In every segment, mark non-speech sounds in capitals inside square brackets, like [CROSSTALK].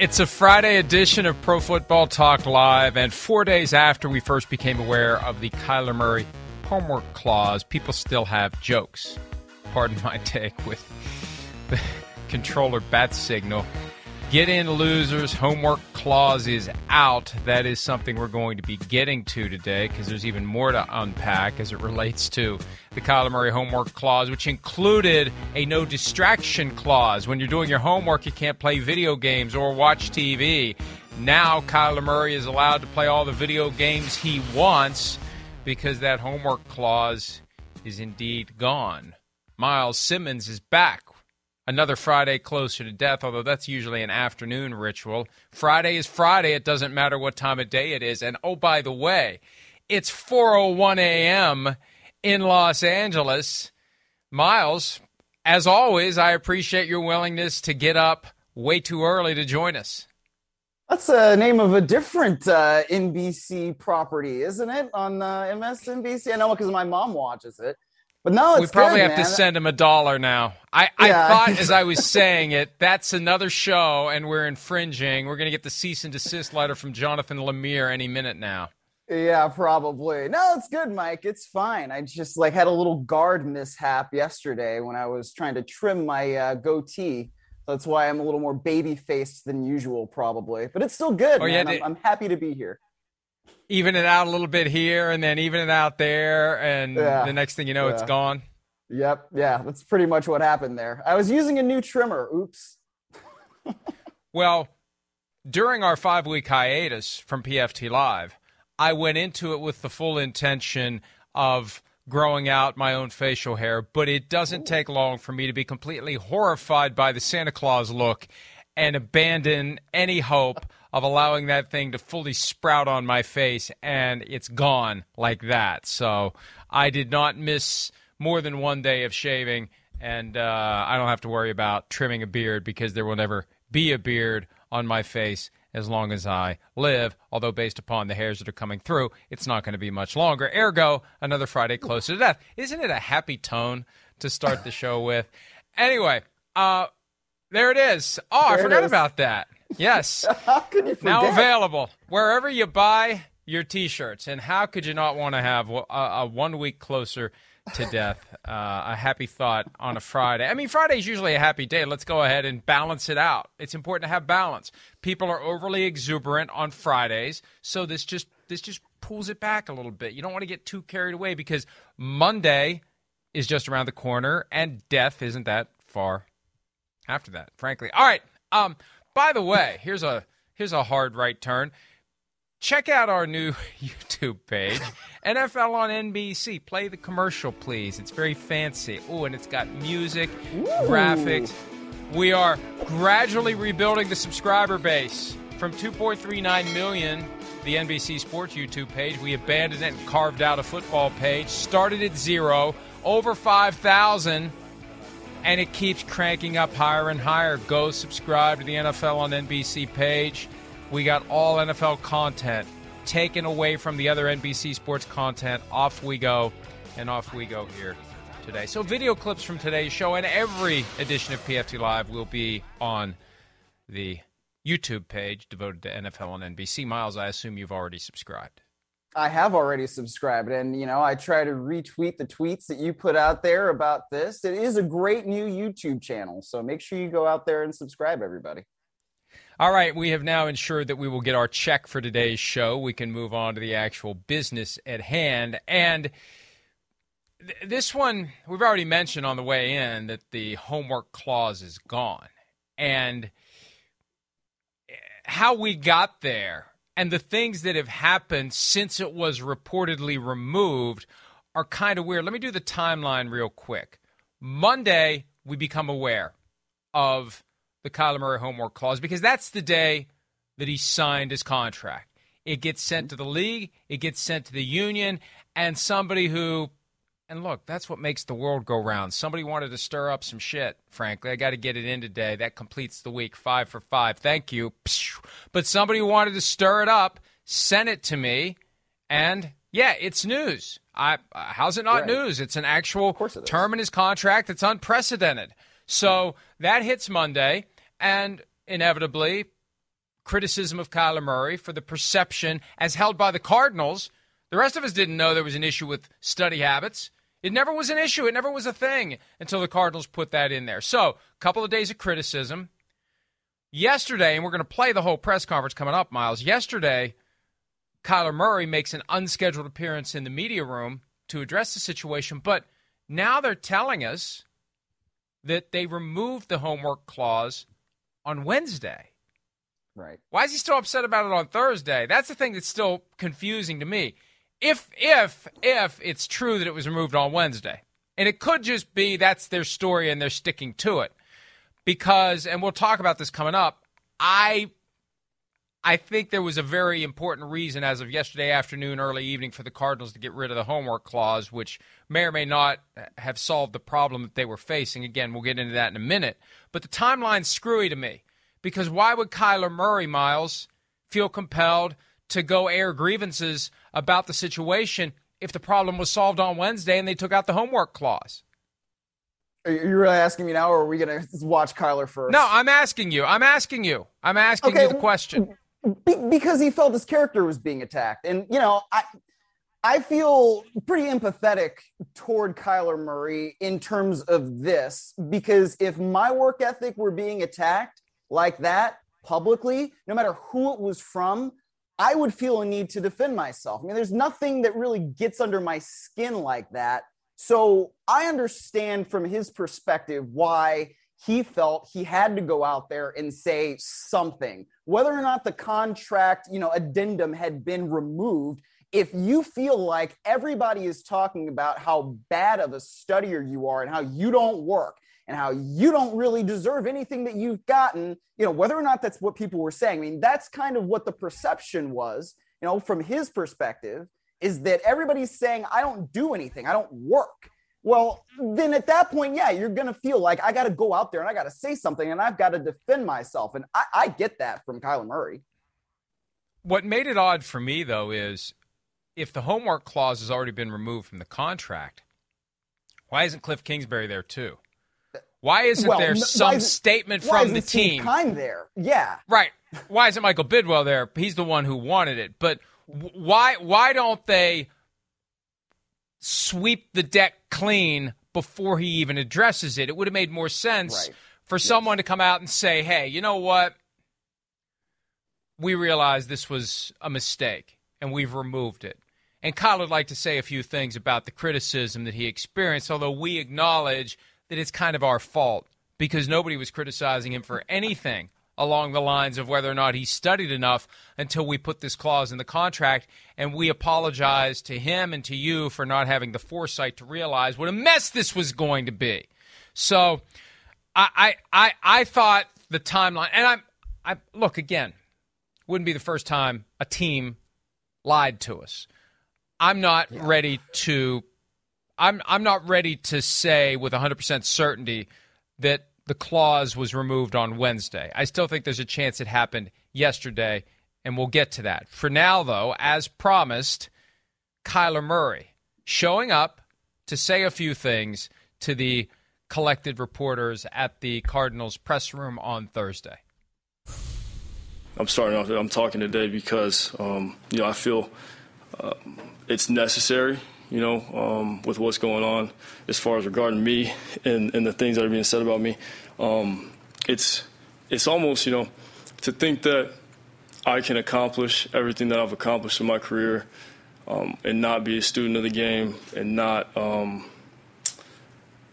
It's a Friday edition of Pro Football Talk Live, and four days after we first became aware of the Kyler Murray homework clause, people still have jokes. Pardon my [LAUGHS] take with the controller bat signal. Get in, losers. Homework clause is out. That is something we're going to be getting to today because there's even more to unpack as it relates to the Kyler Murray homework clause, which included a no distraction clause. When you're doing your homework, you can't play video games or watch TV. Now, Kyler Murray is allowed to play all the video games he wants because that homework clause is indeed gone. Myles Simmons is back another Friday closer to death, although that's usually an afternoon ritual. Friday is Friday. It doesn't matter what time of day it is. And oh, by the way, it's 4:01 a.m. in Los Angeles. Myles, as always, I appreciate your willingness to get up way too early to join us. That's the name of a different uh, NBC property, isn't it? On uh, MSNBC. I know because my mom watches it. But no, we probably good, have man. to send him a dollar now. I, yeah. I thought as I was [LAUGHS] saying it, that's another show, and we're infringing. We're going to get the cease and desist letter from Jonathan Lemire any minute now. Yeah, probably. No, it's good, Mike. It's fine. I just like had a little guard mishap yesterday when I was trying to trim my uh, goatee. That's why I'm a little more baby faced than usual, probably. But it's still good. Oh, man. Yeah, I'm, I'm happy to be here even it out a little bit here and then even it out there and yeah. the next thing you know yeah. it's gone yep yeah that's pretty much what happened there i was using a new trimmer oops [LAUGHS] well during our five week hiatus from pft live i went into it with the full intention of growing out my own facial hair but it doesn't Ooh. take long for me to be completely horrified by the santa claus look and abandon any hope of allowing that thing to fully sprout on my face, and it's gone like that. So I did not miss more than one day of shaving, and uh, I don't have to worry about trimming a beard because there will never be a beard on my face as long as I live. Although, based upon the hairs that are coming through, it's not going to be much longer. Ergo, another Friday closer to death. Isn't it a happy tone to start the show with? Anyway, uh, there it is. Oh, there I forgot about that. Yes. [LAUGHS] now available wherever you buy your T-shirts. And how could you not want to have a, a one week closer to death? [LAUGHS] Uh, a happy thought on a Friday. I mean, Friday is usually a happy day. Let's go ahead and balance it out. It's important to have balance. People are overly exuberant on Fridays, so this just this just pulls it back a little bit. You don't want to get too carried away because Monday is just around the corner, and death isn't that far after that. Frankly, all right. Um, by the way, here's a here's a hard right turn. check out our new [LAUGHS] YouTube page, NFL on NBC. Play the commercial, please. It's very fancy. Oh, and it's got music, Ooh. graphics. We are gradually rebuilding the subscriber base from 2.39 million. The NBC Sports YouTube page. We abandoned it and carved out a football page. Started at zero, over 5,000 and it keeps cranking up higher and higher. Go subscribe to the NFL on NBC page. We got all NFL content taken away from the other NBC sports content. Off we go, and off we go here today. So, video clips from today's show and every edition of PFT Live will be on the YouTube page devoted to NFL on NBC. Miles, I assume you've already subscribed. I have already subscribed, and you know, I try to retweet the tweets that you put out there about this. It is a great new YouTube channel, so make sure you go out there and subscribe, everybody. All right, we have now ensured that we will get our check for today's show. We can move on to the actual business at hand. And th- this one, we've already mentioned on the way in that the homework clause is gone. And eh, how we got there and the things that have happened since it was reportedly removed are kind of weird. Let me do the timeline real quick. Monday, we become aware of the Kyler Murray homework clause because that's the day that he signed his contract. It gets sent to the league, it gets sent to the union, and somebody who, and look, that's what makes the world go round. Somebody wanted to stir up some shit, frankly. I got to get it in today. That completes the week. Five for five. Thank you. But somebody wanted to stir it up, sent it to me, and yeah, it's news. I, uh, how's it not Right. news? It's an actual it term in his contract that's unprecedented. So that hits Monday, and inevitably, criticism of Kyler Murray for the perception as held by the Cardinals. The rest of us didn't know there was an issue with study habits. It never was an issue. It never was a thing until the Cardinals put that in there. So, a couple of days of criticism. Yesterday, and we're going to play the whole press conference coming up, Myles. Yesterday, Kyler Murray makes an unscheduled appearance in the media room to address the situation, but now they're telling us that they removed the homework clause on Wednesday. Right. Why is he still upset about it on Thursday? That's the thing that's still confusing to me. If if if it's true that it was removed on Wednesday, and it could just be that's their story and they're sticking to it, because and we'll talk about this coming up. I I think there was a very important reason as of yesterday afternoon, early evening, for the Cardinals to get rid of the homework clause, which may or may not have solved the problem that they were facing. Again, we'll get into that in a minute. But the timeline's screwy to me because why would Kyler Murray, Myles, feel compelled to go air grievances about the situation if the problem was solved on Wednesday and they took out the homework clause? Are you really asking me now, or are we going to watch Kyler first? No, I'm asking you. I'm asking you. I'm asking Okay, you the question. Be- because he felt his character was being attacked, and you know, I I feel pretty empathetic toward Kyler Murray in terms of this because if my work ethic were being attacked like that publicly, no matter who it was from, I would feel a need to defend myself. I mean, there's nothing that really gets under my skin like that. So I understand from his perspective why he felt he had to go out there and say something whether or not the contract you know addendum had been removed if you feel like everybody is talking about how bad of a studier you are and how you don't work and how you don't really deserve anything that you've gotten you know whether or not that's what people were saying i mean that's kind of what the perception was you know from his perspective is that everybody's saying i don't do anything i don't work well, then at that point, yeah, you're going to feel like I got to go out there and I got to say something and I've got to defend myself. And I, I get that from Kyler Murray. What made it odd for me, though, is if the homework clause has already been removed from the contract, why isn't Cliff Kingsbury there too? Why isn't Well, there some isn't- statement from the team? Keim there? Yeah. Right. Why isn't Michael Bidwill there? He's the one who wanted it. But why why don't they sweep the deck clean before he even addresses it? It would have made more sense Right. for someone to come out and say, "Hey, you know what? We realize this was a mistake and we've removed it." And Kyle would like to say a few things about the criticism that he experienced, although we acknowledge that it's kind of our fault because nobody was criticizing him for anything along the lines of whether or not he studied enough until we put this clause in the contract. And we apologize to him and to you for not having the foresight to realize what a mess this was going to be. So I, I, I, I thought the timeline, and I'm, I look again, wouldn't be the first time a team lied to us. I'm not yeah. ready to I'm I'm not ready to say with 100% certainty that the clause was removed on Wednesday. I still think there's a chance it happened yesterday, and we'll get to that. For now, though, as promised, Kyler Murray showing up to say a few things to the collected reporters at the Cardinals press room on Thursday. I'm starting off. I'm talking today because um, you know I feel uh, it's necessary you know, um, with what's going on as far as regarding me and, and the things that are being said about me. Um, it's it's almost you know to think that I can accomplish everything that I've accomplished in my career um, and not be a student of the game and not um,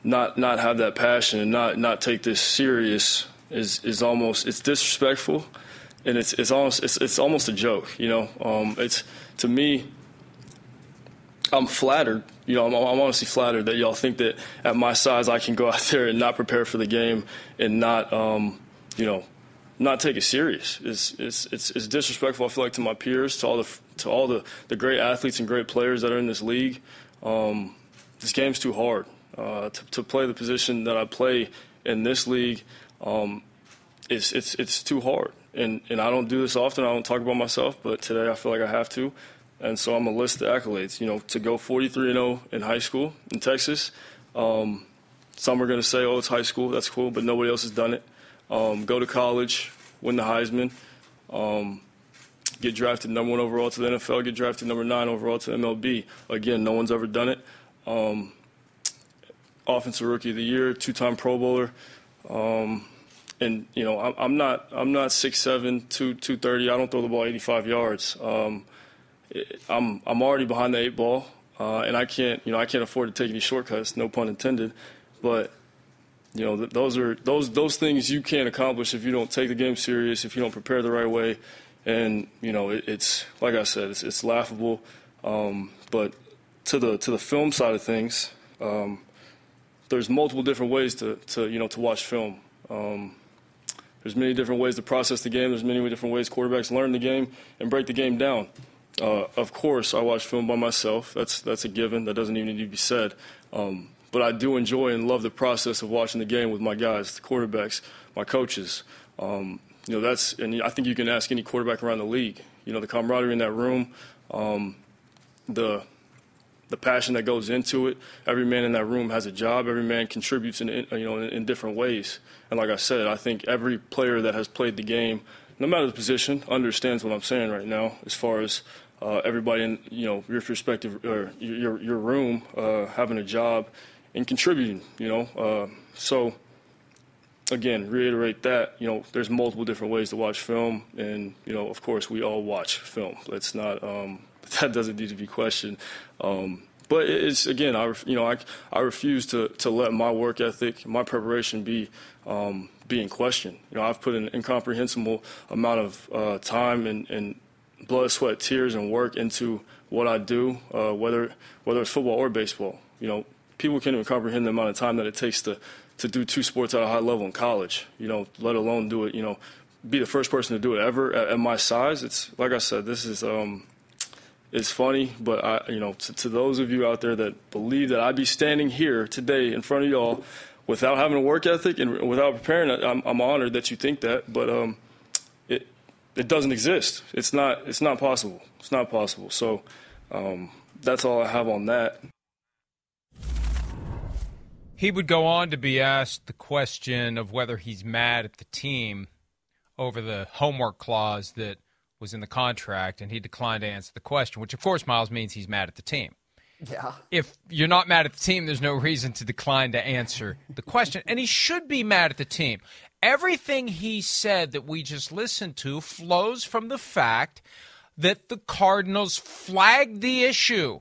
not not have that passion and not not take this serious is is almost it's disrespectful and it's it's almost it's, it's almost a joke you know um, it's to me I'm flattered. You know, I'm, I'm, honestly flattered that y'all think that at my size I can go out [LAUGHS] there and not prepare for the game and not, um, you know, not take it serious. It's, it's, it's, it's, disrespectful. I feel like to my peers, to all the to all the, the great athletes and great players that are in this league. Um, this game's too hard uh, to, to, play the position that I play in this league. Um, it's it's it's too hard, and and I don't do this often. I don't talk about myself, but today I feel like I have to. And so I'm gonna list the accolades. You know, to go 43 and 0 in high school in Texas. Um, some are gonna say, "Oh, it's high school. That's cool," but nobody else has done it. Um, go to college, win the Heisman, um, get drafted number one overall to the NFL, get drafted number nine overall to MLB. Again, no one's ever done it. Um, offensive Rookie of the Year, two-time Pro Bowler. Um, and you know, I'm, not I'm not six seven, two two thirty. I don't throw the ball 85 yards. Um, I'm I'm already behind the eight ball, uh, and I can't you know I can't afford to take any shortcuts. No pun intended, but you know th- those are those those things you can't accomplish if you don't take the game serious, if you don't prepare the right way, and you know it, it's like I said, it's, it's laughable. Um, but to the to the film side of things, um, there's multiple different ways to, to you know to watch film. Um, there's many different ways to process the game. There's many different ways quarterbacks learn the game and break the game down. Uh, of course, I watch film by myself. That's that's a given. That doesn't even need to be said. Um, but I do enjoy and love the process of watching the game with my guys, the quarterbacks, my coaches. Um, you know, that's and I think you can ask any quarterback around the league. You know, the camaraderie in that room, um, the the passion that goes into it. Every man in that room has a job. Every man contributes in, you know in, in different ways. And like I said, I think every player that has played the game, no matter the position, understands what I'm saying right now as far as uh, everybody in you know your respective or your your room uh, having a job and contributing. You know, uh, so again, reiterate that you know there's multiple different ways to watch film, and you know of course we all watch film. Let's not um, [LAUGHS] that doesn't need to be questioned. Um, but it's again, I you know I, I refuse to, to let my work ethic, my preparation be um, being questioned. You know, I've put an incomprehensible amount of uh, time and, and blood, sweat, tears, and work into what I do, uh, whether whether it's football or baseball. You know, people can't even comprehend the amount of time that it takes to to do two sports at a high level in college. You know, let alone do it. You know, be the first person to do it ever at, at my size. It's like I said, this is. Um, it's funny, but I, you know, to, to those of you out there that believe that I'd be standing here today in front of y'all without having a work ethic and without preparing, I'm, I'm honored that you think that. But um, it doesn't exist. It's not. It's not possible. It's not possible. So um, that's all I have on that. He would go on to be asked the question of whether he's mad at the team over the homework clause that was in the contract, and he declined to answer the question, which of course, Myles means he's mad at the team. Yeah. If you're not mad at the team, there's no reason to decline to answer the question. And he should be mad at the team. Everything he said that we just listened to flows from the fact that the Cardinals flagged the issue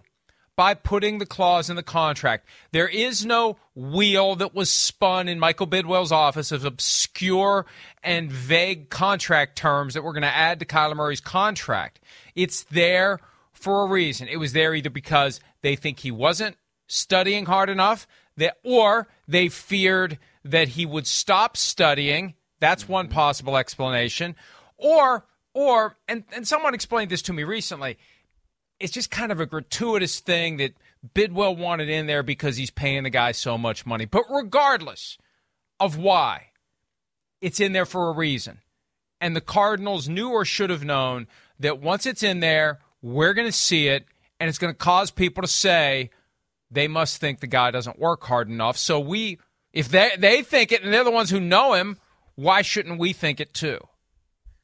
by putting the clause in the contract. There is no wheel that was spun in Michael Bidwill's office of obscure and vague contract terms that we're going to add to Kyler Murray's contract. It's there for a reason. It was there either because they think he wasn't studying hard enough, that, or they feared that he would stop studying. That's one mm-hmm. possible explanation. Or, or, and, and someone explained this to me recently it's just kind of a gratuitous thing that Bidwill wanted in there because he's paying the guy so much money. But regardless of why, it's in there for a reason. And the Cardinals knew or should have known that once it's in there, we're going to see it, and it's going to cause people to say they must think the guy doesn't work hard enough. So we, if they they think it, and they're the ones who know him, why shouldn't we think it too?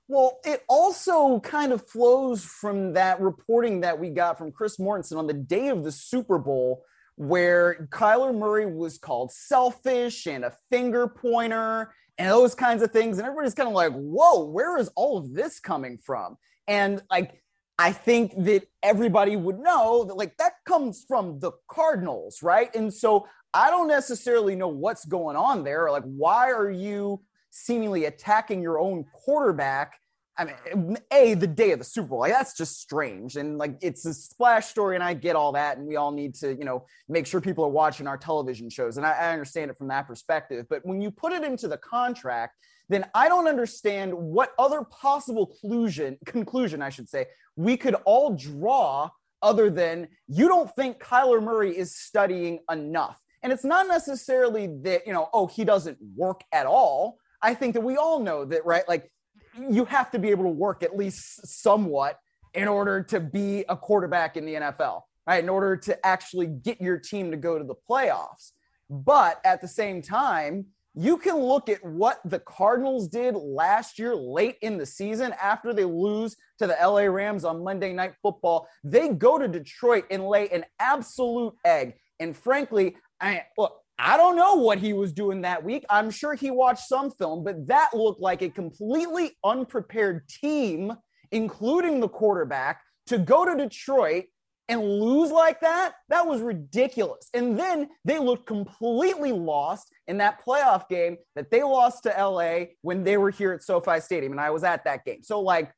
Well, it also kind of flows from that reporting that we got from Chris Mortensen on the day of the Super Bowl, where Kyler Murray was called selfish and a finger pointer and those kinds of things. And everybody's kind of like, whoa, where is all of this coming from? And like, I think that everybody would know that, like, that comes from the Cardinals, right? And so I don't necessarily know what's going on there. Like, why are you seemingly attacking your own quarterback I mean, a the day of the Super Bowl, like that's just strange, and like it's a splash story, and I get all that, and we all need to, you know, make sure people are watching our television shows, and I, I understand it from that perspective. But when you put it into the contract, then I don't understand what other possible conclusion, conclusion I should say, we could all draw other than you don't think Kyler Murray is studying enough, and it's not necessarily that you know, oh, he doesn't work at all. I think that we all know that, right? Like you have to be able to work at least somewhat in order to be a quarterback in the NFL, right? In order to actually get your team to go to the playoffs. But at the same time, you can look at what the Cardinals did last year late in the season after they lose to the LA Rams on Monday Night Football. They go to Detroit and lay an absolute egg. And frankly, I look, I don't know what he was doing that week. I'm sure he watched some film, but that looked like a completely unprepared team, including the quarterback, to go to Detroit and lose like that. That was ridiculous. And then they looked completely lost in that playoff game that they lost to LA when they were here at SoFi Stadium. And I was at that game. So, like,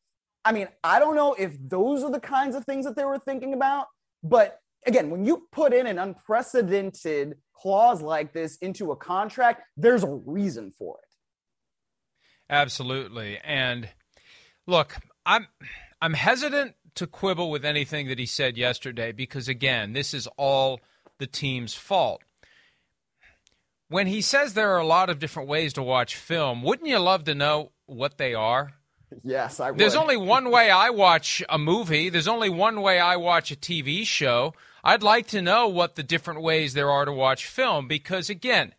I mean, I don't know if those are the kinds of things that they were thinking about, but again, when you put in an unprecedented clause like this into a contract, there's a reason for it. Absolutely. And look, I'm I'm hesitant to quibble with anything that he said yesterday because again, this is all the team's fault. When he says there are a lot of different ways to watch film, wouldn't you love to know what they are? Yes, I would. There's only one way I watch a movie. There's only one way I watch a TV show. I'd like to know what the different ways there are to watch film because, again,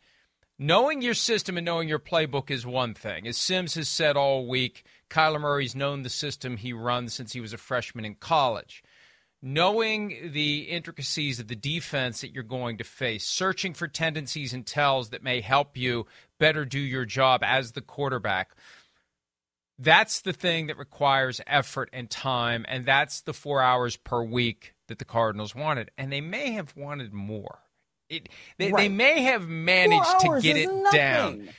knowing your system and knowing your playbook is one thing. As Simms has said all week, Kyler Murray's known the system he runs since he was a freshman in college. Knowing the intricacies of the defense that you're going to face, searching for tendencies and tells that may help you better do your job as the quarterback. That's the thing that requires effort and time, and that's the four hours per week that the Cardinals wanted, and they may have wanted more. It, they, right. they may have managed to get it nothing. down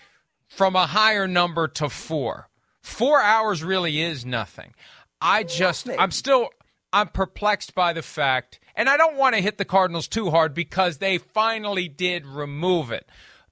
from a higher number to four. Four hours really is nothing. I just, nothing. I'm still, I'm perplexed by the fact, and I don't want to hit the Cardinals too hard because they finally did remove it.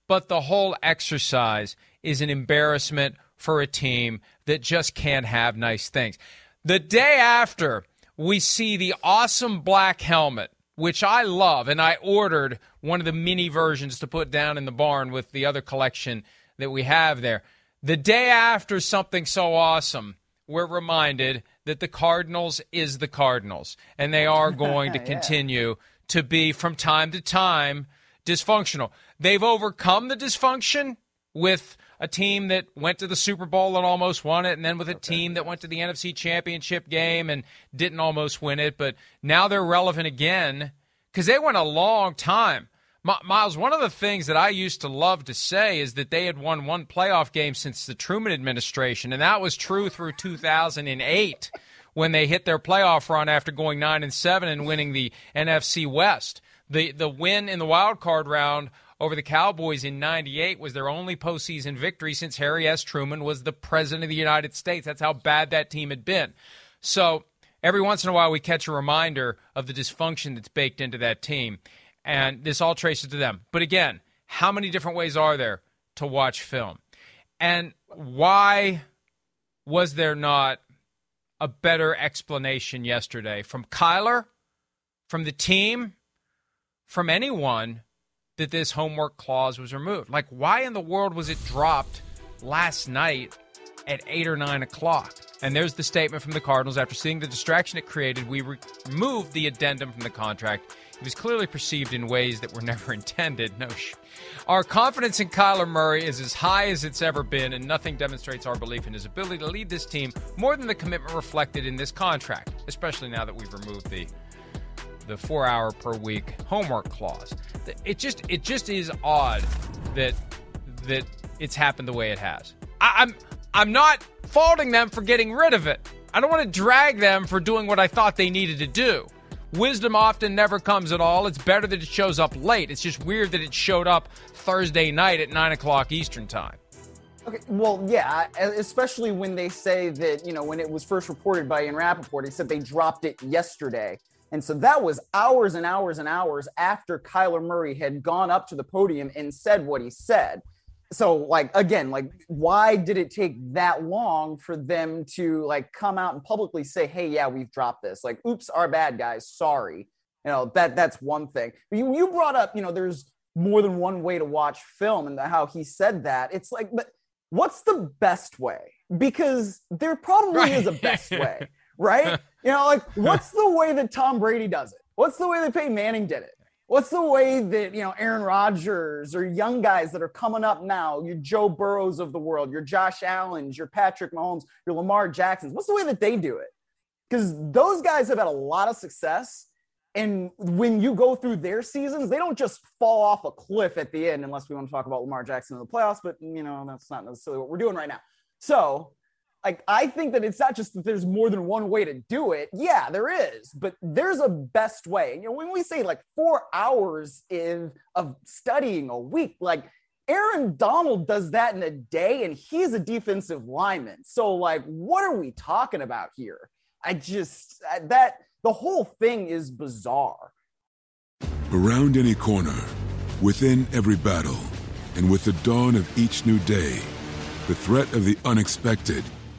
But the whole exercise is an embarrassment for a team that just can't have nice things. The day after we see the awesome black helmet, which I love, and I ordered one of the mini versions to put down in the barn with the other collection that we have there. The day after something so awesome, we're reminded that the Cardinals is the Cardinals, and they are [LAUGHS] going to continue yeah. to be, from time to time, dysfunctional. They've overcome the dysfunction with a team that went to the Super Bowl and almost won it, and then with a okay. team that went to the NFC Championship game and didn't almost win it, but now they're relevant again because they went a long time. Myles, one of the things that I used to love to say is that they had won one playoff game since the Truman administration, and that was true through 2008 when they hit their playoff run after going 9 and 7 and winning the NFC West. The the win in the wild card round over the Cowboys in 98 was their only postseason victory since Harry S. Truman was the president of the United States. That's how bad that team had been. So every once in a while, we catch a reminder of the dysfunction that's baked into that team. And this all traces to them. But again, how many different ways are there to watch film? And why was there not a better explanation yesterday from Kyler, from the team, from anyone that this homework clause was removed. Like, why in the world was it dropped last night at 8 or 9 o'clock? And there's the statement from the Cardinals after seeing the distraction it created, we removed the addendum from the contract. It was clearly perceived in ways that were never [LAUGHS] intended. No, sh- our confidence in Kyler Murray is as high as it's ever been, and nothing demonstrates our belief in his ability to lead this team more than the commitment reflected in this contract, especially now that we've removed the the four hour per week homework clause. It just it just is odd that that it's happened the way it has. I, I'm I'm not faulting them for getting rid of it. I don't want to drag them for doing what I thought they needed to do. Wisdom often never comes at all. It's better that it shows up late. It's just weird that it showed up Thursday night at nine o'clock Eastern time. Okay, well, yeah, especially when they say that, you know, when it was first reported by Ian Rapoport, he said they dropped it yesterday. And so that was hours and hours and hours after Kyler Murray had gone up to the podium and said what he said. So like again, like why did it take that long for them to like come out and publicly say, "Hey, yeah, we've dropped this." Like, "Oops, our bad, guys. Sorry." You know, that that's one thing. You you brought up, you know, there's more than one way to watch film and how he said that. It's like, but what's the best way? Because there probably right. is a best [LAUGHS] way right? you know, like [LAUGHS] what's the way that Tom Brady does it? What's the way that Peyton Manning did it? What's the way that, you know, Aaron Rodgers or young guys that are coming up now, your Joe Burrows of the world, your Josh Allen's, your Patrick Mahomes, your Lamar Jacksons, what's the way that they do it? Because those guys have had a lot of success. And when you go through their seasons, they don't just fall off a cliff at the end, unless we want to talk about Lamar Jackson in the playoffs, but you know, that's not necessarily what we're doing right now. So like I think that it's not just that there's more than one way to do it. Yeah, there is, but there's a best way. And you know, when we say like four hours in of studying a week, like Aaron Donald does that in a day, and he's a defensive lineman. So, like, what are we talking about here? I just that the whole thing is bizarre. Around any corner, within every battle, and with the dawn of each new day, the threat of the unexpected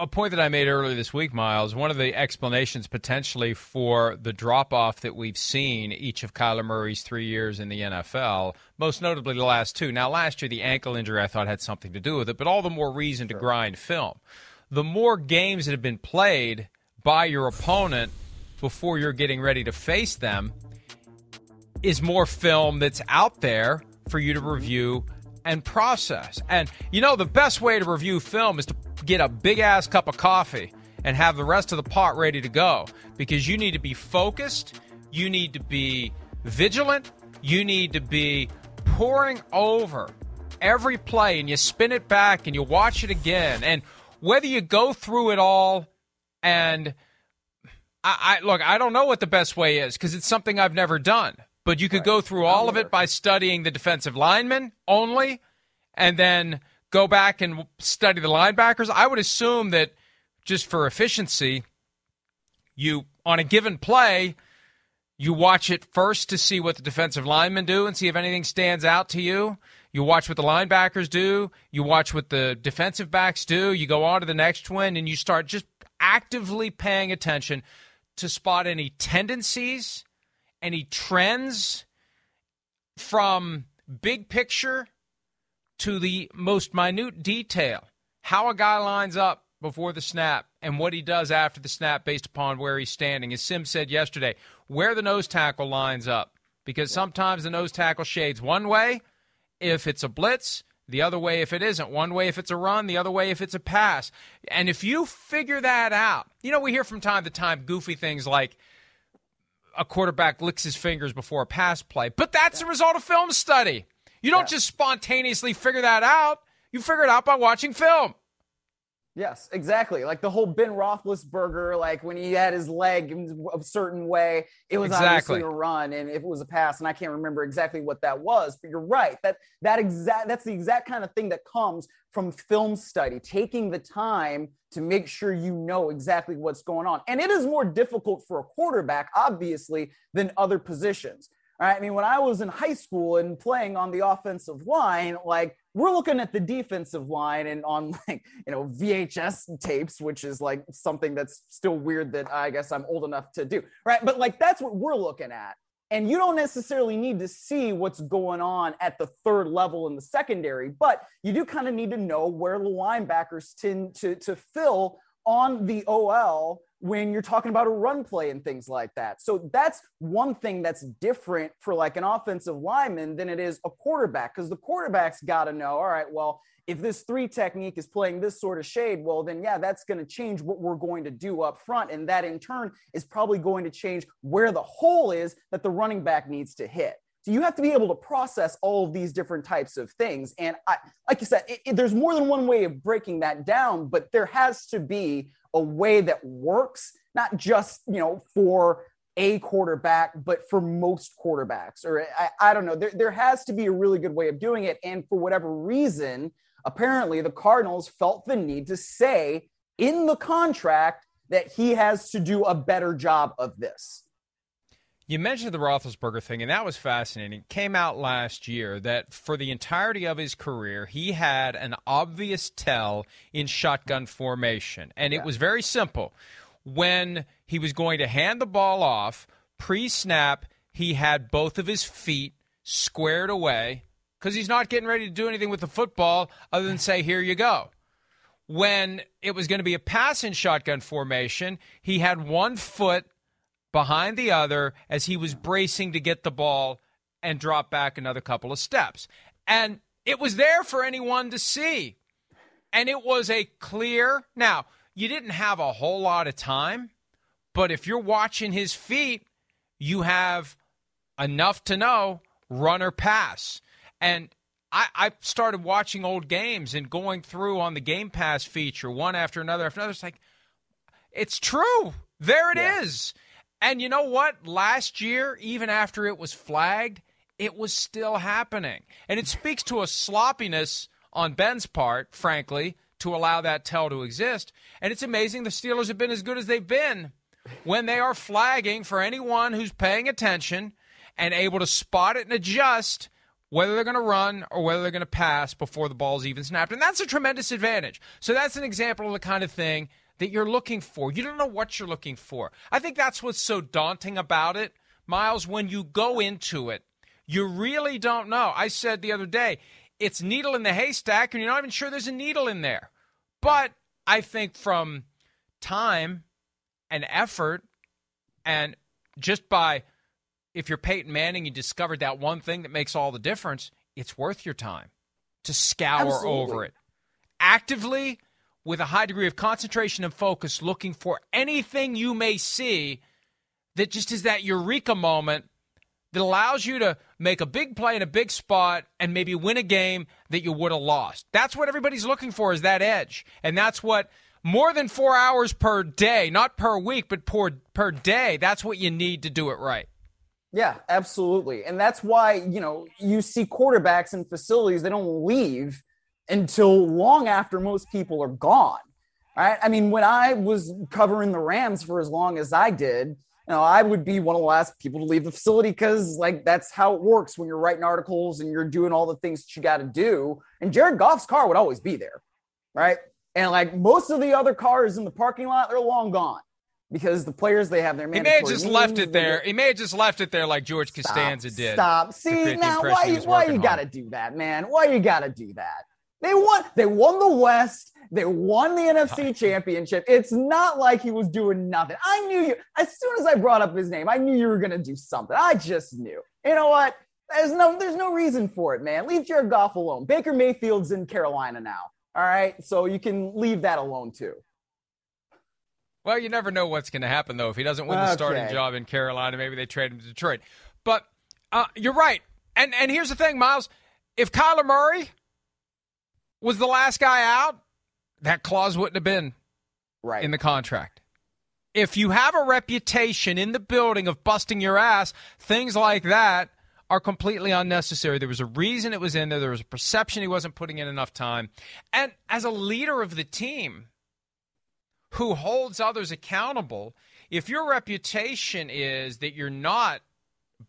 a point that I made earlier this week, Myles, one of the explanations potentially for the drop off that we've seen each of Kyler Murray's three years in the NFL, most notably the last two. Now, last year, the ankle injury I thought had something to do with it, but all the more reason to grind film. The more games that have been played by your opponent before you're getting ready to face them is more film that's out there for you to review and process. And you know, the best way to review film is to get a big ass cup of coffee and have the rest of the pot ready to go because you need to be focused, you need to be vigilant, you need to be pouring over every play and you spin it back and you watch it again. And whether you go through it all and I, I look, I don't know what the best way is because it's something I've never done. But you could right. go through all of it by studying the defensive linemen only and then go back and study the linebackers? I would assume that just for efficiency, you on a given play, you watch it first to see what the defensive linemen do and see if anything stands out to you. You watch what the linebackers do. You watch what the defensive backs do. You go on to the next one and you start just actively paying attention to spot any tendencies, any trends from big picture to the most minute detail how a guy lines up before the snap and what he does after the snap based upon where he's standing. As Sim said yesterday, where the nose tackle lines up because sometimes the nose tackle shades one way if it's a blitz, the other way if it isn't, one way if it's a run, the other way if it's a pass. And if you figure that out, you know, we hear from time to time goofy things like a quarterback licks his fingers before a pass play, but that's a result of film study. You don't yeah. just spontaneously figure that out. You figure it out by watching film. Yes, exactly. Like the whole Ben Roethlisberger, like when he had his leg a certain way, it was exactly. obviously a run, and if it was a pass, and I can't remember exactly what that was, but you're right. That that exact that's the exact kind of thing that comes from film study, taking the time to make sure you know exactly what's going on. And it is more difficult for a quarterback, obviously, than other positions. Right? I mean, when I was in high school and playing on the offensive line, like we're looking at the defensive line and on [LAUGHS] like, you know, VHS tapes, which is like something that's still weird that I guess I'm old enough to do. Right. But like that's what we're looking at. And you don't necessarily need to see what's going on at the third level in the secondary, but you do kind of need to know where the linebackers tend to, to fill on the OL when you're talking about a run play and things like that. So that's one thing that's different for like an offensive lineman than it is a quarterback because the quarterback's got to know, all right, well, if this three technique is playing this sort of shade, well, then yeah, that's going to change what we're going to do up front. And that in turn is probably going to change where the hole is that the running back needs to hit. So you have to be able to process all of these different types of things. And I, like you said, it, it, there's more than one way of breaking that down, but there has to be a way that works, not just, you know, for a quarterback, but for most quarterbacks. Or I, I don't know. There, there has to be a really good way of doing it. And for whatever reason, apparently the Cardinals felt the need to say in the contract that he has to do a better job of this. You mentioned the Roethlisberger thing, and that was fascinating. It came out last year that for the entirety of his career, he had an obvious tell in shotgun formation, and yeah. it was very simple. When he was going to hand the ball off pre-snap, he had both of his feet squared away because he's not getting ready to do anything with the football other than say, "Here you go." When it was going to be a pass in shotgun formation, he had one foot behind the other as he was bracing to get the ball and drop back another couple of steps. And it was there for anyone to see. And it was a clear. Now, you didn't have a whole lot of time, but if you're watching his feet, you have enough to know run or pass. And I, I started watching old games and going through on the Game Pass feature one after another after another. It's like, it's true. There it yeah. is. And you know what? Last year, even after it was flagged, it was still happening. And it speaks to a sloppiness on Ben's part, frankly, to allow that tell to exist. And it's amazing the Steelers have been as good as they've been when they are flagging for anyone who's paying attention and able to spot it and adjust whether they're going to run or whether they're going to pass before the ball's even snapped. And that's a tremendous advantage. So that's an example of the kind of thing that you're looking for. You don't know what you're looking for. I think that's what's so daunting about it, Myles, when you go into it. You really don't know. I said the other day, it's needle in the haystack, and you're not even sure there's a needle in there. But I think from time and effort, and just by if you're Peyton Manning, you discovered that one thing that makes all the difference, it's worth your time to scour Absolutely. over it. Actively, with a high degree of concentration and focus, looking for anything you may see that just is that eureka moment that allows you to make a big play in a big spot and maybe win a game that you would have lost. That's what everybody's looking for is that edge. And that's what more than 4 hours per day, not per week, but per per day, that's what you need to do it right. Yeah, absolutely. And that's why, you know, you see quarterbacks in facilities they don't leave until long after most people are gone. Right? I mean, when I was covering the Rams for as long as I did, you know, I would be one of the last people to leave the facility because, like, that's how it works when you're writing articles and you're doing all the things that you got to do. And Jared Goff's car would always be there, right? And like most of the other cars in the parking lot, they're long gone because the players they have their he may have just left it there. He may have just left it there like George Costanza stop, did. Stop. See now why you, why you got to do that, man? Why you got to do that? They won. They won the West. They won the NFC Championship. It's not like he was doing nothing. I knew you. As soon as I brought up his name, I knew you were going to do something. I just knew. You know what? There's no. There's no reason for it, man. Leave Jared Goff alone. Baker Mayfield's in Carolina now. All right, so you can leave that alone too. Well, you never know what's going to happen though. If he doesn't win the starting job in Carolina, maybe they trade him to Detroit. But uh, you're right. And and here's the thing, Myles. If Kyler Murray was the last guy out, that clause wouldn't have been right in the contract. If you have a reputation in the building of busting your ass, things like that are completely unnecessary. There was a reason it was in there. There was a perception he wasn't putting in enough time. And as a leader of the team who holds others accountable, if your reputation is that you're not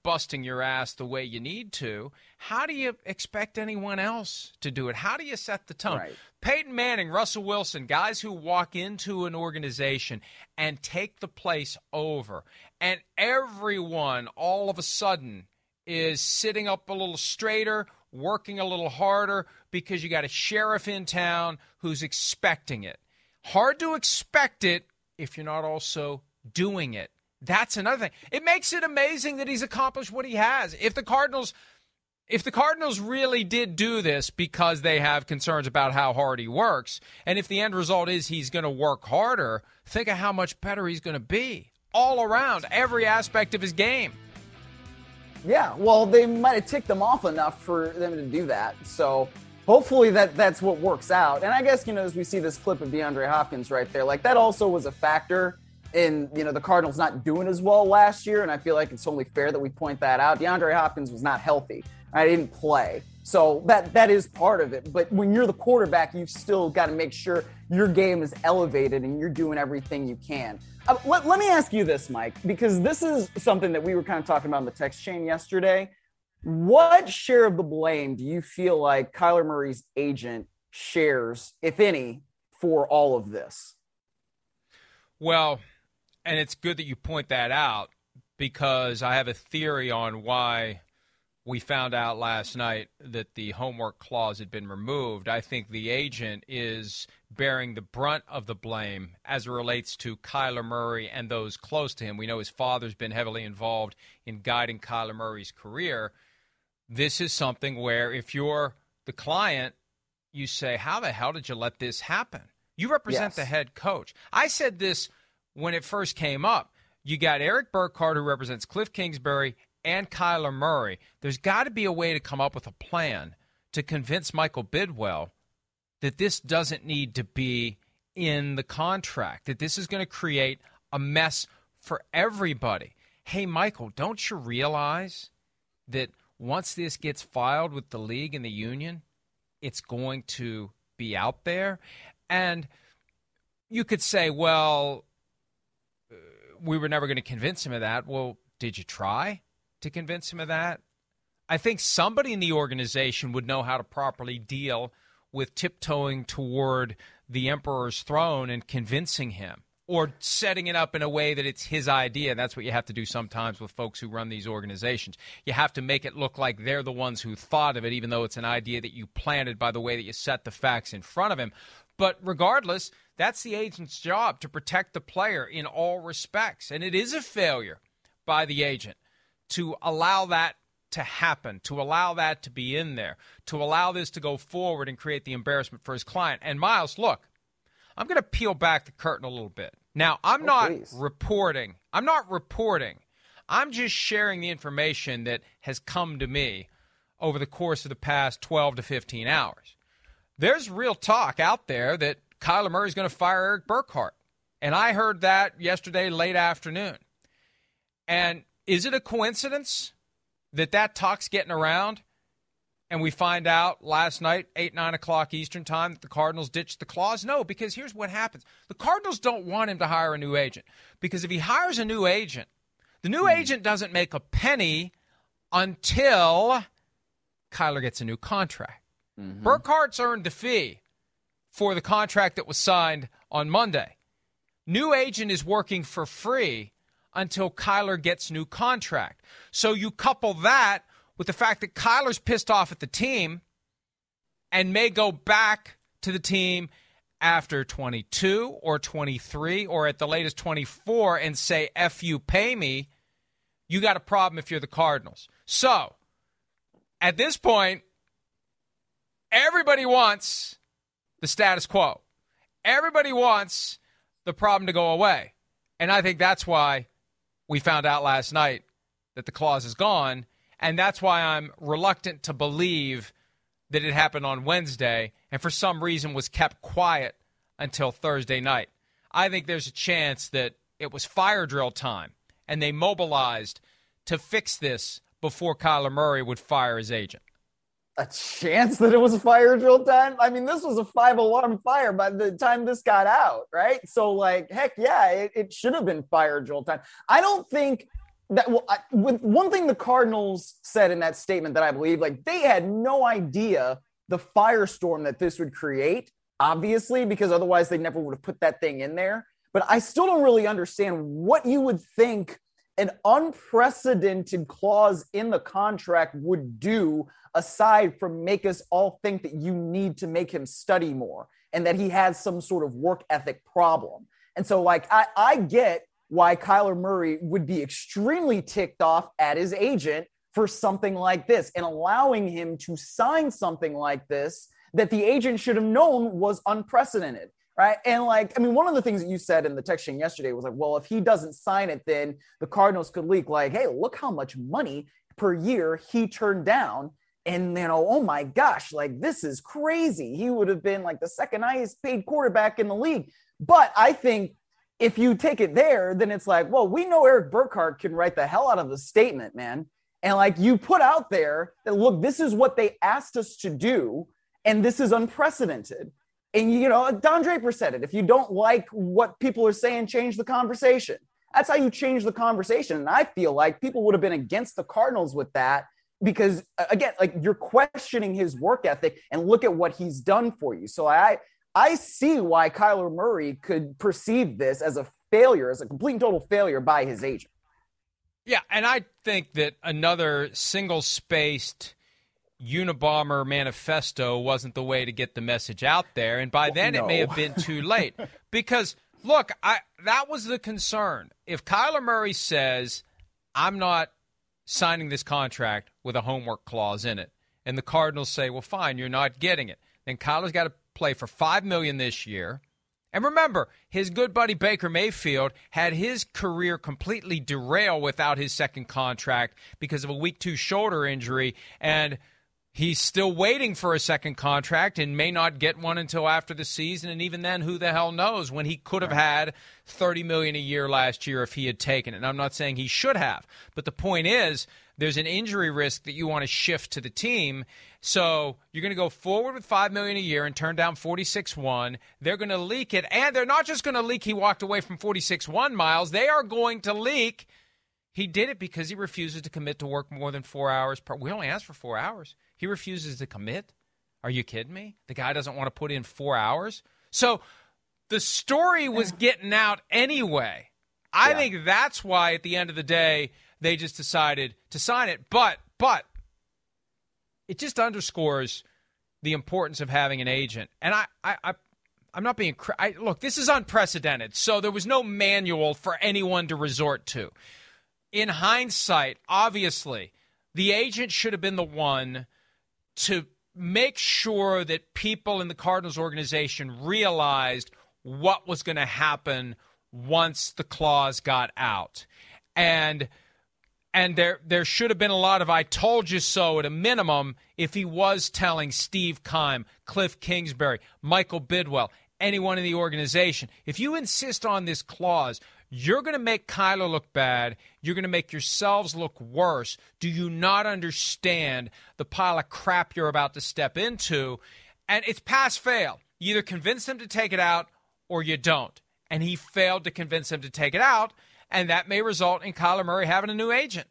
busting your ass the way you need to, how do you expect anyone else to do it? How do you set the tone? Right. Peyton Manning, Russell Wilson, guys who walk into an organization and take the place over, and everyone all of a sudden is sitting up a little straighter, working a little harder because you got a sheriff in town who's expecting it. Hard to expect it if you're not also doing it. That's another thing. It makes it amazing that he's accomplished what he has. If the Cardinals if the Cardinals really did do this because they have concerns about how hard he works, and if the end result is he's going to work harder, think of how much better he's going to be all around, every aspect of his game. Yeah, well, they might have ticked them off enough for them to do that. So hopefully that that's what works out. And I guess you know as we see this clip of DeAndre Hopkins right there, like that also was a factor in you know the Cardinals not doing as well last year. And I feel like it's only fair that we point that out. DeAndre Hopkins was not healthy. I didn't play. So that that is part of it. But when you're the quarterback, you've still got to make sure your game is elevated and you're doing everything you can. Uh, let, let me ask you this, Mike, because this is something that we were kind of talking about in the text chain yesterday. What share of the blame do you feel like Kyler Murray's agent shares, if any, for all of this? Well, and it's good that you point that out because I have a theory on why we found out last night that the homework clause had been removed. I think the agent is bearing the brunt of the blame as it relates to Kyler Murray and those close to him. We know his father's been heavily involved in guiding Kyler Murray's career. This is something where if you're the client, you say, How the hell did you let this happen? You represent yes. the head coach. I said this when it first came up. You got Erik Burkhardt, who represents Cliff Kingsbury, and Kyler Murray, there's got to be a way to come up with a plan to convince Michael Bidwill that this doesn't need to be in the contract, that this is going to create a mess for everybody. Hey, Michael, don't you realize that once this gets filed with the league and the union, it's going to be out there? And you could say, well, we were never going to convince him of that. Well, did you try? to convince him of that. I think somebody in the organization would know how to properly deal with tiptoeing toward the emperor's throne and convincing him or setting it up in a way that it's his idea. That's what you have to do sometimes with folks who run these organizations. You have to make it look like they're the ones who thought of it, even though it's an idea that you planted by the way that you set the facts in front of him. But regardless, that's the agent's job to protect the player in all respects. And it is a failure by the agent to allow that to happen, to allow that to be in there, to allow this to go forward and create the embarrassment for his client. And Myles, look, I'm going to peel back the curtain a little bit. Now, I'm oh, not please. reporting. I'm not reporting. I'm just sharing the information that has come to me over the course of the past 12 to 15 hours. There's real talk out there that Kyler Murray is going to fire Erik Burkhardt. And I heard that yesterday late afternoon. And is it a coincidence that that talk's getting around? And we find out last night, 8, 9 o'clock Eastern time, that the Cardinals ditched the clause? No, because here's what happens. The Cardinals don't want him to hire a new agent. Because if he hires a new agent, the new mm. agent doesn't make a penny until Kyler gets a new contract. Mm-hmm. Burkhardt's earned the fee for the contract that was signed on Monday. New agent is working for free until Kyler gets new contract. So you couple that with the fact that Kyler's pissed off at the team and may go back to the team after 22 or 23 or at the latest 24 and say, F you, pay me, you got a problem if you're the Cardinals. So, at this point, everybody wants the status quo. Everybody wants the problem to go away. And I think that's why we found out last night that the clause is gone. And that's why I'm reluctant to believe that it happened on Wednesday and for some reason was kept quiet until Thursday night. I think there's a chance that it was fire drill time and they mobilized to fix this before Kyler Murray would fire his agent. A chance that it was a fire drill time? I mean, this was a five alarm fire by the time this got out, right? So, like, heck yeah, it, it should have been fire drill time. I don't think that well, I, with one thing the Cardinals said in that statement that I believe, like they had no idea the firestorm that this would create, obviously, because otherwise they never would have put that thing in there. But I still don't really understand what you would think an unprecedented clause in the contract would do aside from make us all think that you need to make him study more and that he has some sort of work ethic problem. And so, like, I, I get why Kyler Murray would be extremely ticked off at his agent for something like this and allowing him to sign something like this that the agent should have known was unprecedented. Right. And like, I mean, one of the things that you said in the texting yesterday was like, well, if he doesn't sign it, then the Cardinals could leak, like, hey, look how much money per year he turned down. And you know, oh my gosh, like this is crazy. He would have been like the second highest paid quarterback in the league. But I think if you take it there, then it's like, well, we know Erik Burkhardt can write the hell out of a statement, man. And like you put out there that look, this is what they asked us to do, and this is unprecedented. And you know, Don Draper said it. If you don't like what people are saying, change the conversation. That's how you change the conversation. And I feel like people would have been against the Cardinals with that because uh, again, like you're questioning his work ethic and look at what he's done for you. So I I see why Kyler Murray could perceive this as a failure, as a complete and total failure by his agent. Yeah, and I think that another single spaced Unabomber manifesto wasn't the way to get the message out there. And by then no. it may have been too [LAUGHS] late. because look, I that was the concern. If Kyler Murray says, I'm not signing this contract with a homework clause in it, and the Cardinals say, Well, fine, you're not getting it, then Kyler's got to play for five million this year. And remember, his good buddy Baker Mayfield had his career completely derail without his second contract because of a week two shoulder injury. And he's still waiting for a second contract and may not get one until after the season. And even then, who the hell knows when he could have had 30 million a year last year if he had taken it. And I'm not saying he should have. But the point is, there's an injury risk that you want to shift to the team. So you're going to go forward with five million a year and turn down 46-1. They're going to leak it, and they're not just going to leak. He walked away from 46-1 Myles. They are going to leak. He did it because he refuses to commit to work more than four hours per. We only asked for four hours. He refuses to commit. Are you kidding me? The guy doesn't want to put in four hours. So the story was getting out anyway. I yeah. think that's why at the end of the day they just decided to sign it. But but it just underscores the importance of having an agent. And I I, I I'm not being I, look. This is unprecedented. So there was no manual for anyone to resort to. In hindsight, obviously, the agent should have been the one to make sure that people in the Cardinals organization realized what was going to happen once the clause got out. And and there there should have been a lot of I told you so at a minimum if he was telling Steve Keim, Cliff Kingsbury, Michael Bidwill, anyone in the organization. If you insist on this clause, you're going to make Kyler look bad. You're going to make yourselves look worse. Do you not understand the pile of crap you're about to step into? And it's pass fail. You either convince him to take it out or you don't. And he failed to convince him to take it out and that may result in Kyler Murray having a new agent.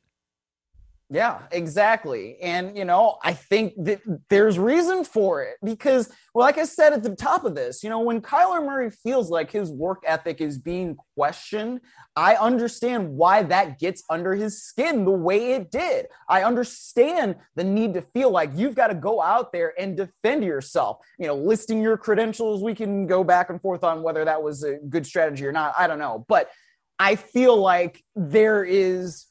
Yeah, exactly. And, you know, I think that there's reason for it because, well, like I said at the top of this, you know, when Kyler Murray feels like his work ethic is being questioned, I understand why that gets under his skin the way it did. I understand the need to feel like you've got to go out there and defend yourself. You know, listing your credentials, we can go back and forth on whether that was a good strategy or not. I don't know. But I feel like there is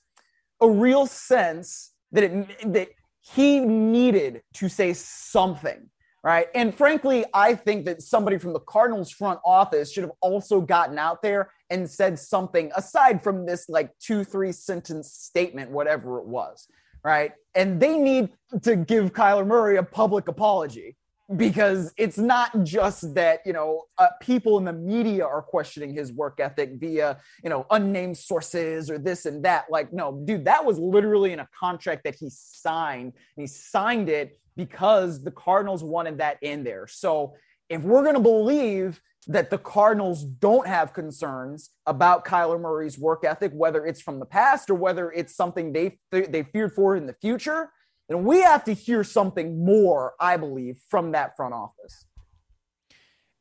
a real sense that it that he needed to say something right? And frankly i think that somebody from the cardinals front office should have also gotten out there and said something aside from this like two three sentence statement whatever it was right? And they need to give kyler murray a public apology because it's not just that you know uh, people in the media are questioning his work ethic via you know unnamed sources or this and that. Like no dude that was literally in a contract that he signed. And he signed it because the cardinals wanted that in there. So if we're going to believe that the Cardinals don't have concerns about Kyler Murray's work ethic, whether it's from the past or whether it's something they they feared for in the future, then we have to hear something more, I believe, from that front office.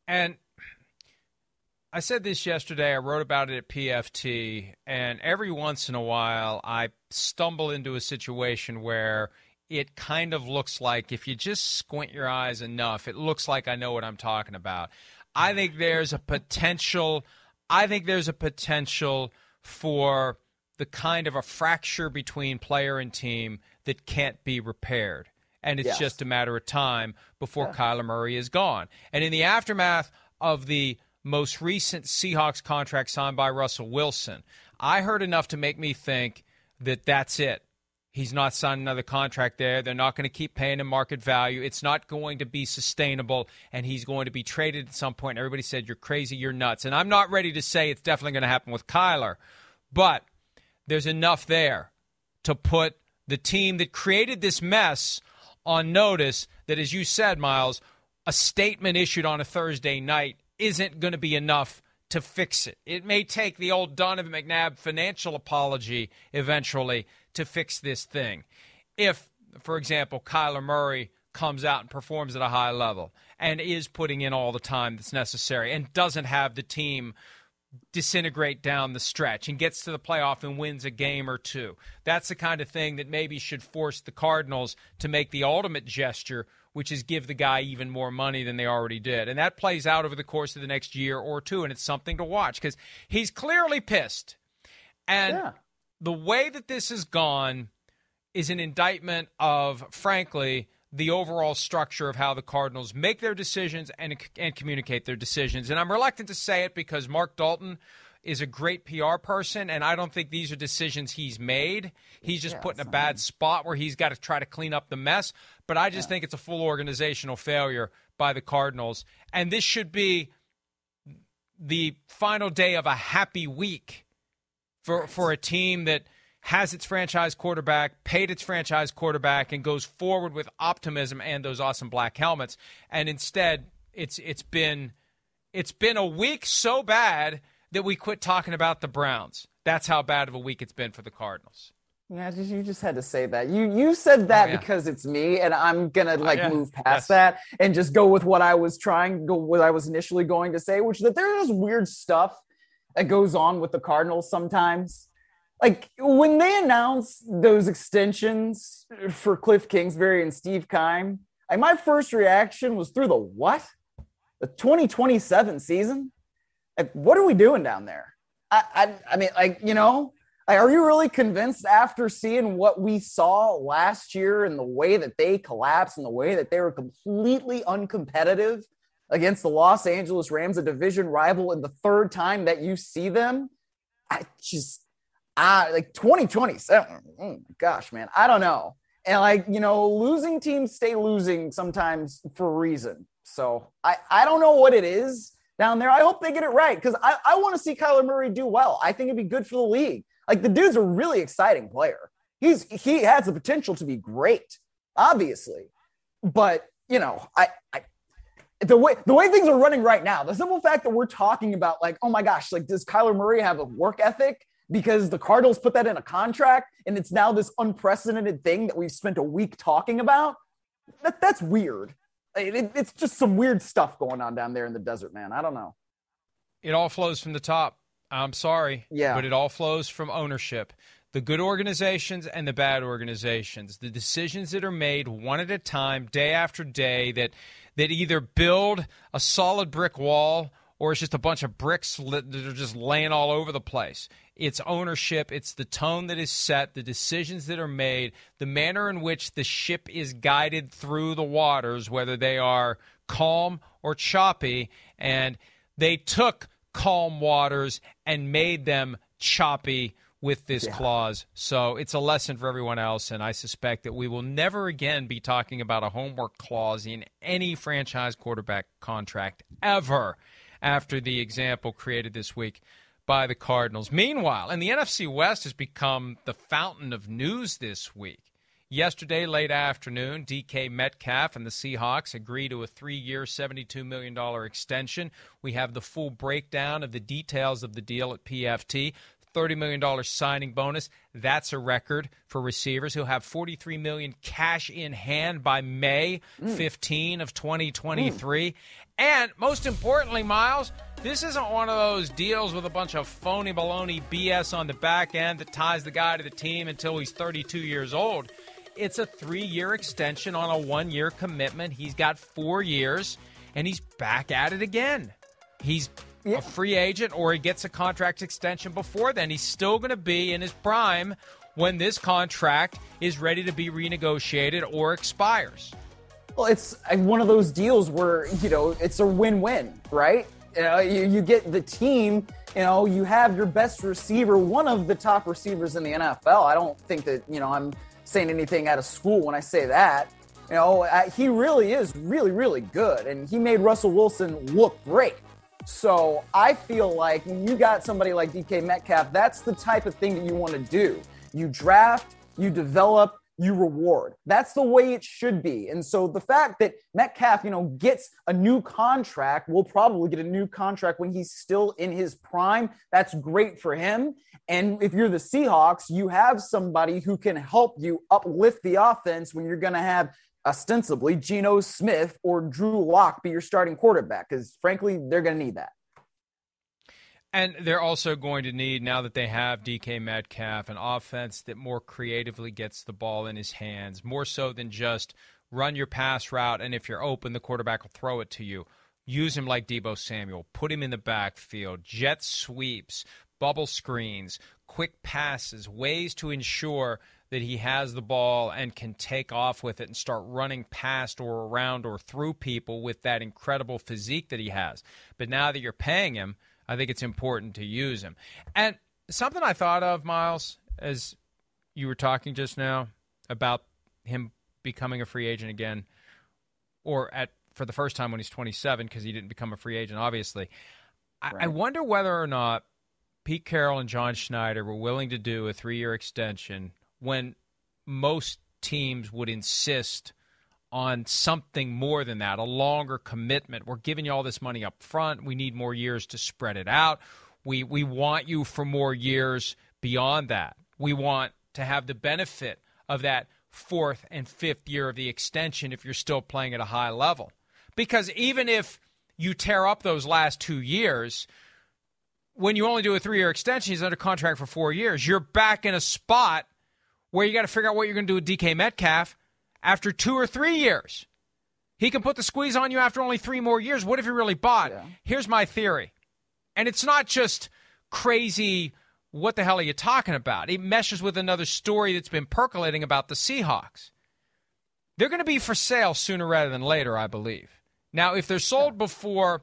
And I said this yesterday. I wrote about it at PFT, and every once in a while, I stumble into a situation where it kind of looks like if you just squint your eyes enough, it looks like I know what I'm talking about. I think there's a potential. I think there's a potential for the kind of a fracture between player and team that can't be repaired. And it's yes. just a matter of time before yeah. Kyler Murray is gone. And in the aftermath of the most recent Seahawks contract signed by Russell Wilson, I heard enough to make me think that that's it. He's not signing another contract there. They're not going to keep paying him market value. It's not going to be sustainable, and he's going to be traded at some point. Everybody said, You're crazy, you're nuts. And I'm not ready to say it's definitely going to happen with Kyler, but there's enough there to put the team that created this mess on notice that, as you said, Myles, a statement issued on a Thursday night isn't going to be enough to fix it. It may take the old Donovan McNabb financial apology eventually to fix this thing. If, for example, Kyler Murray comes out and performs at a high level and is putting in all the time that's necessary and doesn't have the team disintegrate down the stretch and gets to the playoff and wins a game or two. That's the kind of thing that maybe should force the Cardinals to make the ultimate gesture, which is give the guy even more money than they already did. And that plays out over the course of the next year or two, and it's something to watch because he's clearly pissed. And yeah. the way that this has gone is an indictment of, frankly, the overall structure of how the Cardinals make their decisions and, and communicate their decisions. And I'm reluctant to say it because Mark Dalton is a great PR person, and I don't think these are decisions he's made. He's just yeah, put in a bad spot where he's got to try to clean up the mess. But I just yeah. think it's a full organizational failure by the Cardinals. And this should be the final day of a happy week for, for a team that – has its franchise quarterback, paid its franchise quarterback, and goes forward with optimism and those awesome black helmets. And instead, it's it's been it's been a week so bad that we quit talking about the Browns. That's how bad of a week it's been for the Cardinals. Yeah, you just had to say that. You you said that oh, yeah. because it's me, and I'm gonna oh, like oh, yeah. move past yes. that and just go with what I was trying, go what I was initially going to say, which is that there's weird stuff that goes on with the Cardinals sometimes like when they announced those extensions for Cliff Kingsbury and Steve Keim, like my first reaction was through the what? The 2027 season? Like, what are we doing down there? I, I, I mean, like, you know, like, are you really convinced after seeing what we saw last year and the way that they collapsed and the way that they were completely uncompetitive against the Los Angeles Rams, a division rival, and the third time that you see them? I just I like 2027. Oh gosh, man, I don't know. And like you know, losing teams stay losing sometimes for a reason. So I I don't know what it is down there. I hope they get it right because I I want to see Kyler Murray do well. I think it'd be good for the league. Like the dude's a really exciting player. He's he has the potential to be great, obviously. But you know, I I the way the way things are running right now, the simple fact that we're talking about like, oh my gosh, like does Kyler Murray have a work ethic? Because the Cardinals put that in a contract and it's now this unprecedented thing that we've spent a week talking about. That, that's weird. It, it, it's just some weird stuff going on down there in the desert, man. I don't know. It all flows from the top. I'm sorry. Yeah. But it all flows from ownership. The good organizations and the bad organizations. The decisions that are made one at a time, day after day, that that either build a solid brick wall or it's just a bunch of bricks that are just laying all over the place. It's ownership, it's the tone that is set, the decisions that are made, the manner in which the ship is guided through the waters, whether they are calm or choppy. And they took calm waters and made them choppy with this yeah. clause. So it's a lesson for everyone else. And I suspect that we will never again be talking about a homework clause in any franchise quarterback contract ever after the example created this week by the Cardinals. Meanwhile, and the NFC West has become the fountain of news this week. Yesterday, late afternoon, DK Metcalf and the Seahawks agree to a three year, $72 million extension. We have the full breakdown of the details of the deal at PFT. $30 million signing bonus. That's a record for receivers. He'll have 43 million cash in hand by May mm. 15 of 2023. Mm. And most importantly, Myles, this isn't one of those deals with a bunch of phony baloney BS on the back end that ties the guy to the team until he's 32 years old. It's a three year extension on a one year commitment. He's got four years, and he's back at it again. He's a free agent or he gets a contract extension before then. He's still going to be in his prime when this contract is ready to be renegotiated or expires. Well, it's uh, one of those deals where, you know, it's a win win, right? You, know, you, you get the team, you know, you have your best receiver, one of the top receivers in the NFL. I don't think that, you know, I'm saying anything out of school when I say that. You know, he really is really, really good. And he made Russell Wilson look great. So I feel like when you got somebody like DK Metcalf, that's the type of thing that you want to do. You draft, you develop, you reward. That's the way it should be. And so the fact that Metcalf, you know, gets a new contract, will probably get a new contract when he's still in his prime. That's great for him. And if you're the Seahawks, you have somebody who can help you uplift the offense when you're going to have ostensibly Geno Smith or Drew Lock be your starting quarterback because frankly, they're going to need that. And they're also going to need, now that they have DK Metcalf, an offense that more creatively gets the ball in his hands, more so than just run your pass route, and if you're open, the quarterback will throw it to you. Use him like Deebo Samuel. Put him in the backfield. Jet sweeps, bubble screens, quick passes, ways to ensure that he has the ball and can take off with it and start running past or around or through people with that incredible physique that he has. But now that you're paying him, I think it's important to use him. And something I thought of, Myles, as you were talking just now about him becoming a free agent again, or at for the first time when he's 27 because he didn't become a free agent, obviously. Right. I, I wonder whether or not Pete Carroll and John Schneider were willing to do a three year extension when most teams would insist on something more than that, a longer commitment. We're giving you all this money up front. We need more years to spread it out. We we want you for more years beyond that. We want to have the benefit of that fourth and fifth year of the extension if you're still playing at a high level. Because even if you tear up those last two years, when you only do a three year extension, he's under contract for four years, you're back in a spot where you got to figure out what you're going to do with DK Metcalf after two or three years. He can put the squeeze on you after only three more years. What if he really bought? Yeah. Here's my theory. And it's not just crazy, what the hell are you talking about? It meshes with another story that's been percolating about the Seahawks. They're going to be for sale sooner rather than later, I believe. Now, if they're sold before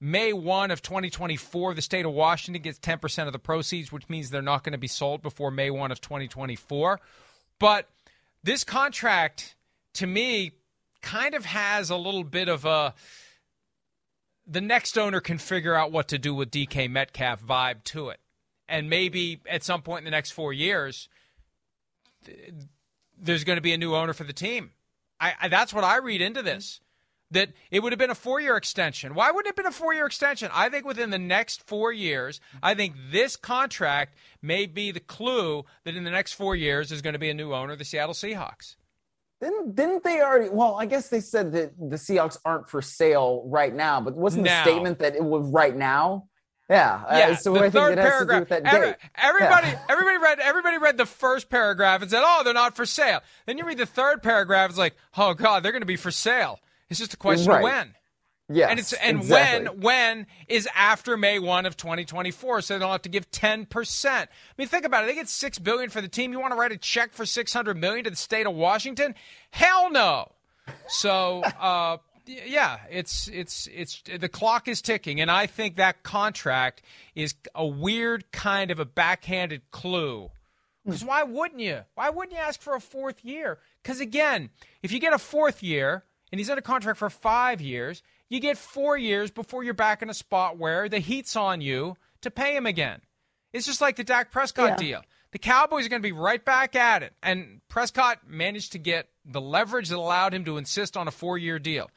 May 1 of 2024, the state of Washington gets 10% of the proceeds, which means they're not going to be sold before May 1 of 2024. But this contract, to me, kind of has a little bit of a the next owner can figure out what to do with DK Metcalf vibe to it. And maybe at some point in the next four years, there's going to be a new owner for the team. I, I, that's what I read into this. that it would have been a four year extension. Why wouldn't it have been a four year extension? I think within the next four years, I think this contract may be the clue that in the next four years there's going to be a new owner the Seattle Seahawks. Didn't didn't they already? Well, I guess they said that the Seahawks aren't for sale right now, but wasn't the statement that it was right now? Yeah. uh, Yeah, so the I think third paragraph. to do with that Every- everybody, Yeah. everybody read, everybody read the first paragraph and said, "Oh, they're not for sale." Then you read the third paragraph, it's like, "Oh God, they're going to be for sale." It's just a question Right. of when. Yes, and it's and exactly. when when is after May one of 2024, so they don't have to give 10 percent. I mean, think about it. They get six billion for the team. You want to write a check for 600 million to the state of Washington? Hell no. So, [LAUGHS] uh, yeah, it's it's it's the clock is ticking, and I think that contract is a weird kind of a backhanded clue. Because why wouldn't you? Why wouldn't you ask for a fourth year? Because again, if you get a fourth year and he's under contract for five years, you get four years before you're back in a spot where the heat's on you to pay him again. It's just like the Dak Prescott Yeah. deal. The Cowboys are going to be right back at it. And Prescott managed to get the leverage that allowed him to insist on a four year deal.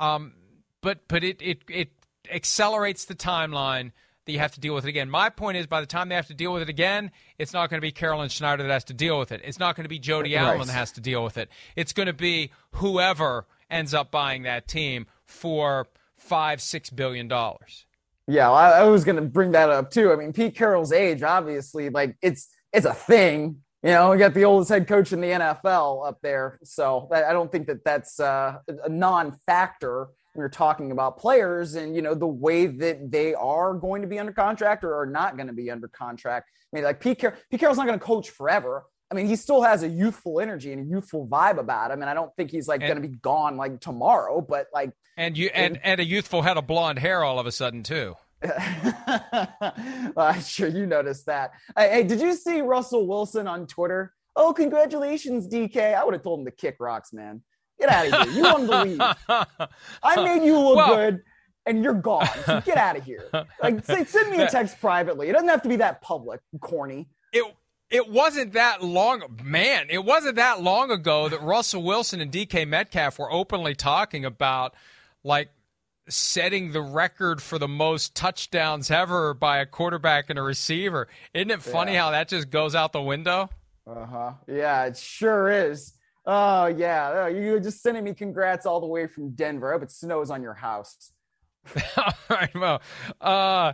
Um, but but it, it, it accelerates the timeline that you have to deal with it again. My point is, by the time they have to deal with it again, it's not going to be Carroll and Schneider that has to deal with it. It's not going to be Jody Right. Allen that has to deal with it. It's going to be whoever ends up buying that team for five, six billion dollars. Yeah, I, I was going to bring that up too. I mean, Pete Carroll's age, obviously, like it's it's a thing. You know, we got the oldest head coach in the NFL up there, so I don't think that that's uh, a non-factor when you're talking about players and you know the way that they are going to be under contract or are not going to be under contract. I mean, like Pete, Car- Pete Carroll's not going to coach forever. I mean, he still has a youthful energy and a youthful vibe about him, and I don't think he's like going to be gone like tomorrow. But like, And you and, and a youthful head of blonde hair all of a sudden too. [LAUGHS] I'm sure you noticed that. Hey, hey, did you see Russell Wilson on Twitter? Oh, congratulations, DK. I would have told him to kick rocks, man. Get out of here. You won the league. I [LAUGHS] made you look Well- good, and you're gone. So get out of here. [LAUGHS] Like, say, send me a text privately. It doesn't have to be that public, corny. it it wasn't that long man it wasn't that long ago that russell wilson and dk metcalf were openly talking about like setting the record for the most touchdowns ever by a quarterback and a receiver isn't it funny how that just goes out the window Uh huh. Yeah, it sure is. Oh yeah, Oh, you're just sending me congrats all the way from Denver. I hope it snows on your house. [LAUGHS] all right well uh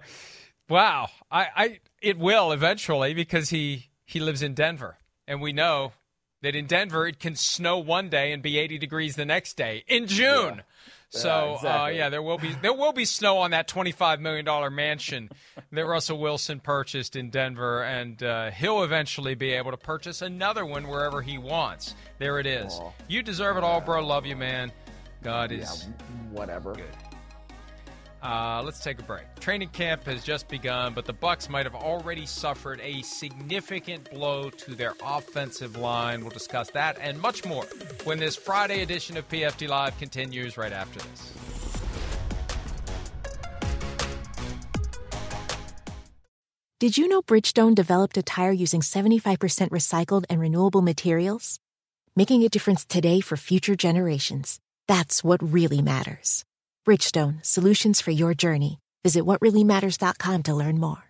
wow i i it will eventually because he he lives in denver. And we know that in denver it can snow one day and be 80 degrees the next day in june. So Yeah, uh, yeah there will be there will be snow on that 25 million dollar mansion that russell wilson purchased in denver. And uh, he'll eventually be able to purchase another one wherever he wants. There it is. Aw. you deserve it all bro. Love you man. God is Whatever. Uh, let's take a break. Training camp has just begun, but the Bucs might have already suffered a significant blow to their offensive line. We'll discuss that and much more when this Friday edition of PFT Live continues right after this. Did you know Bridgestone developed a tire using 75% recycled and renewable materials? Making a difference today for future generations. That's what really matters. Bridgestone, solutions for your journey. Visit whatreallymatters.com to learn more.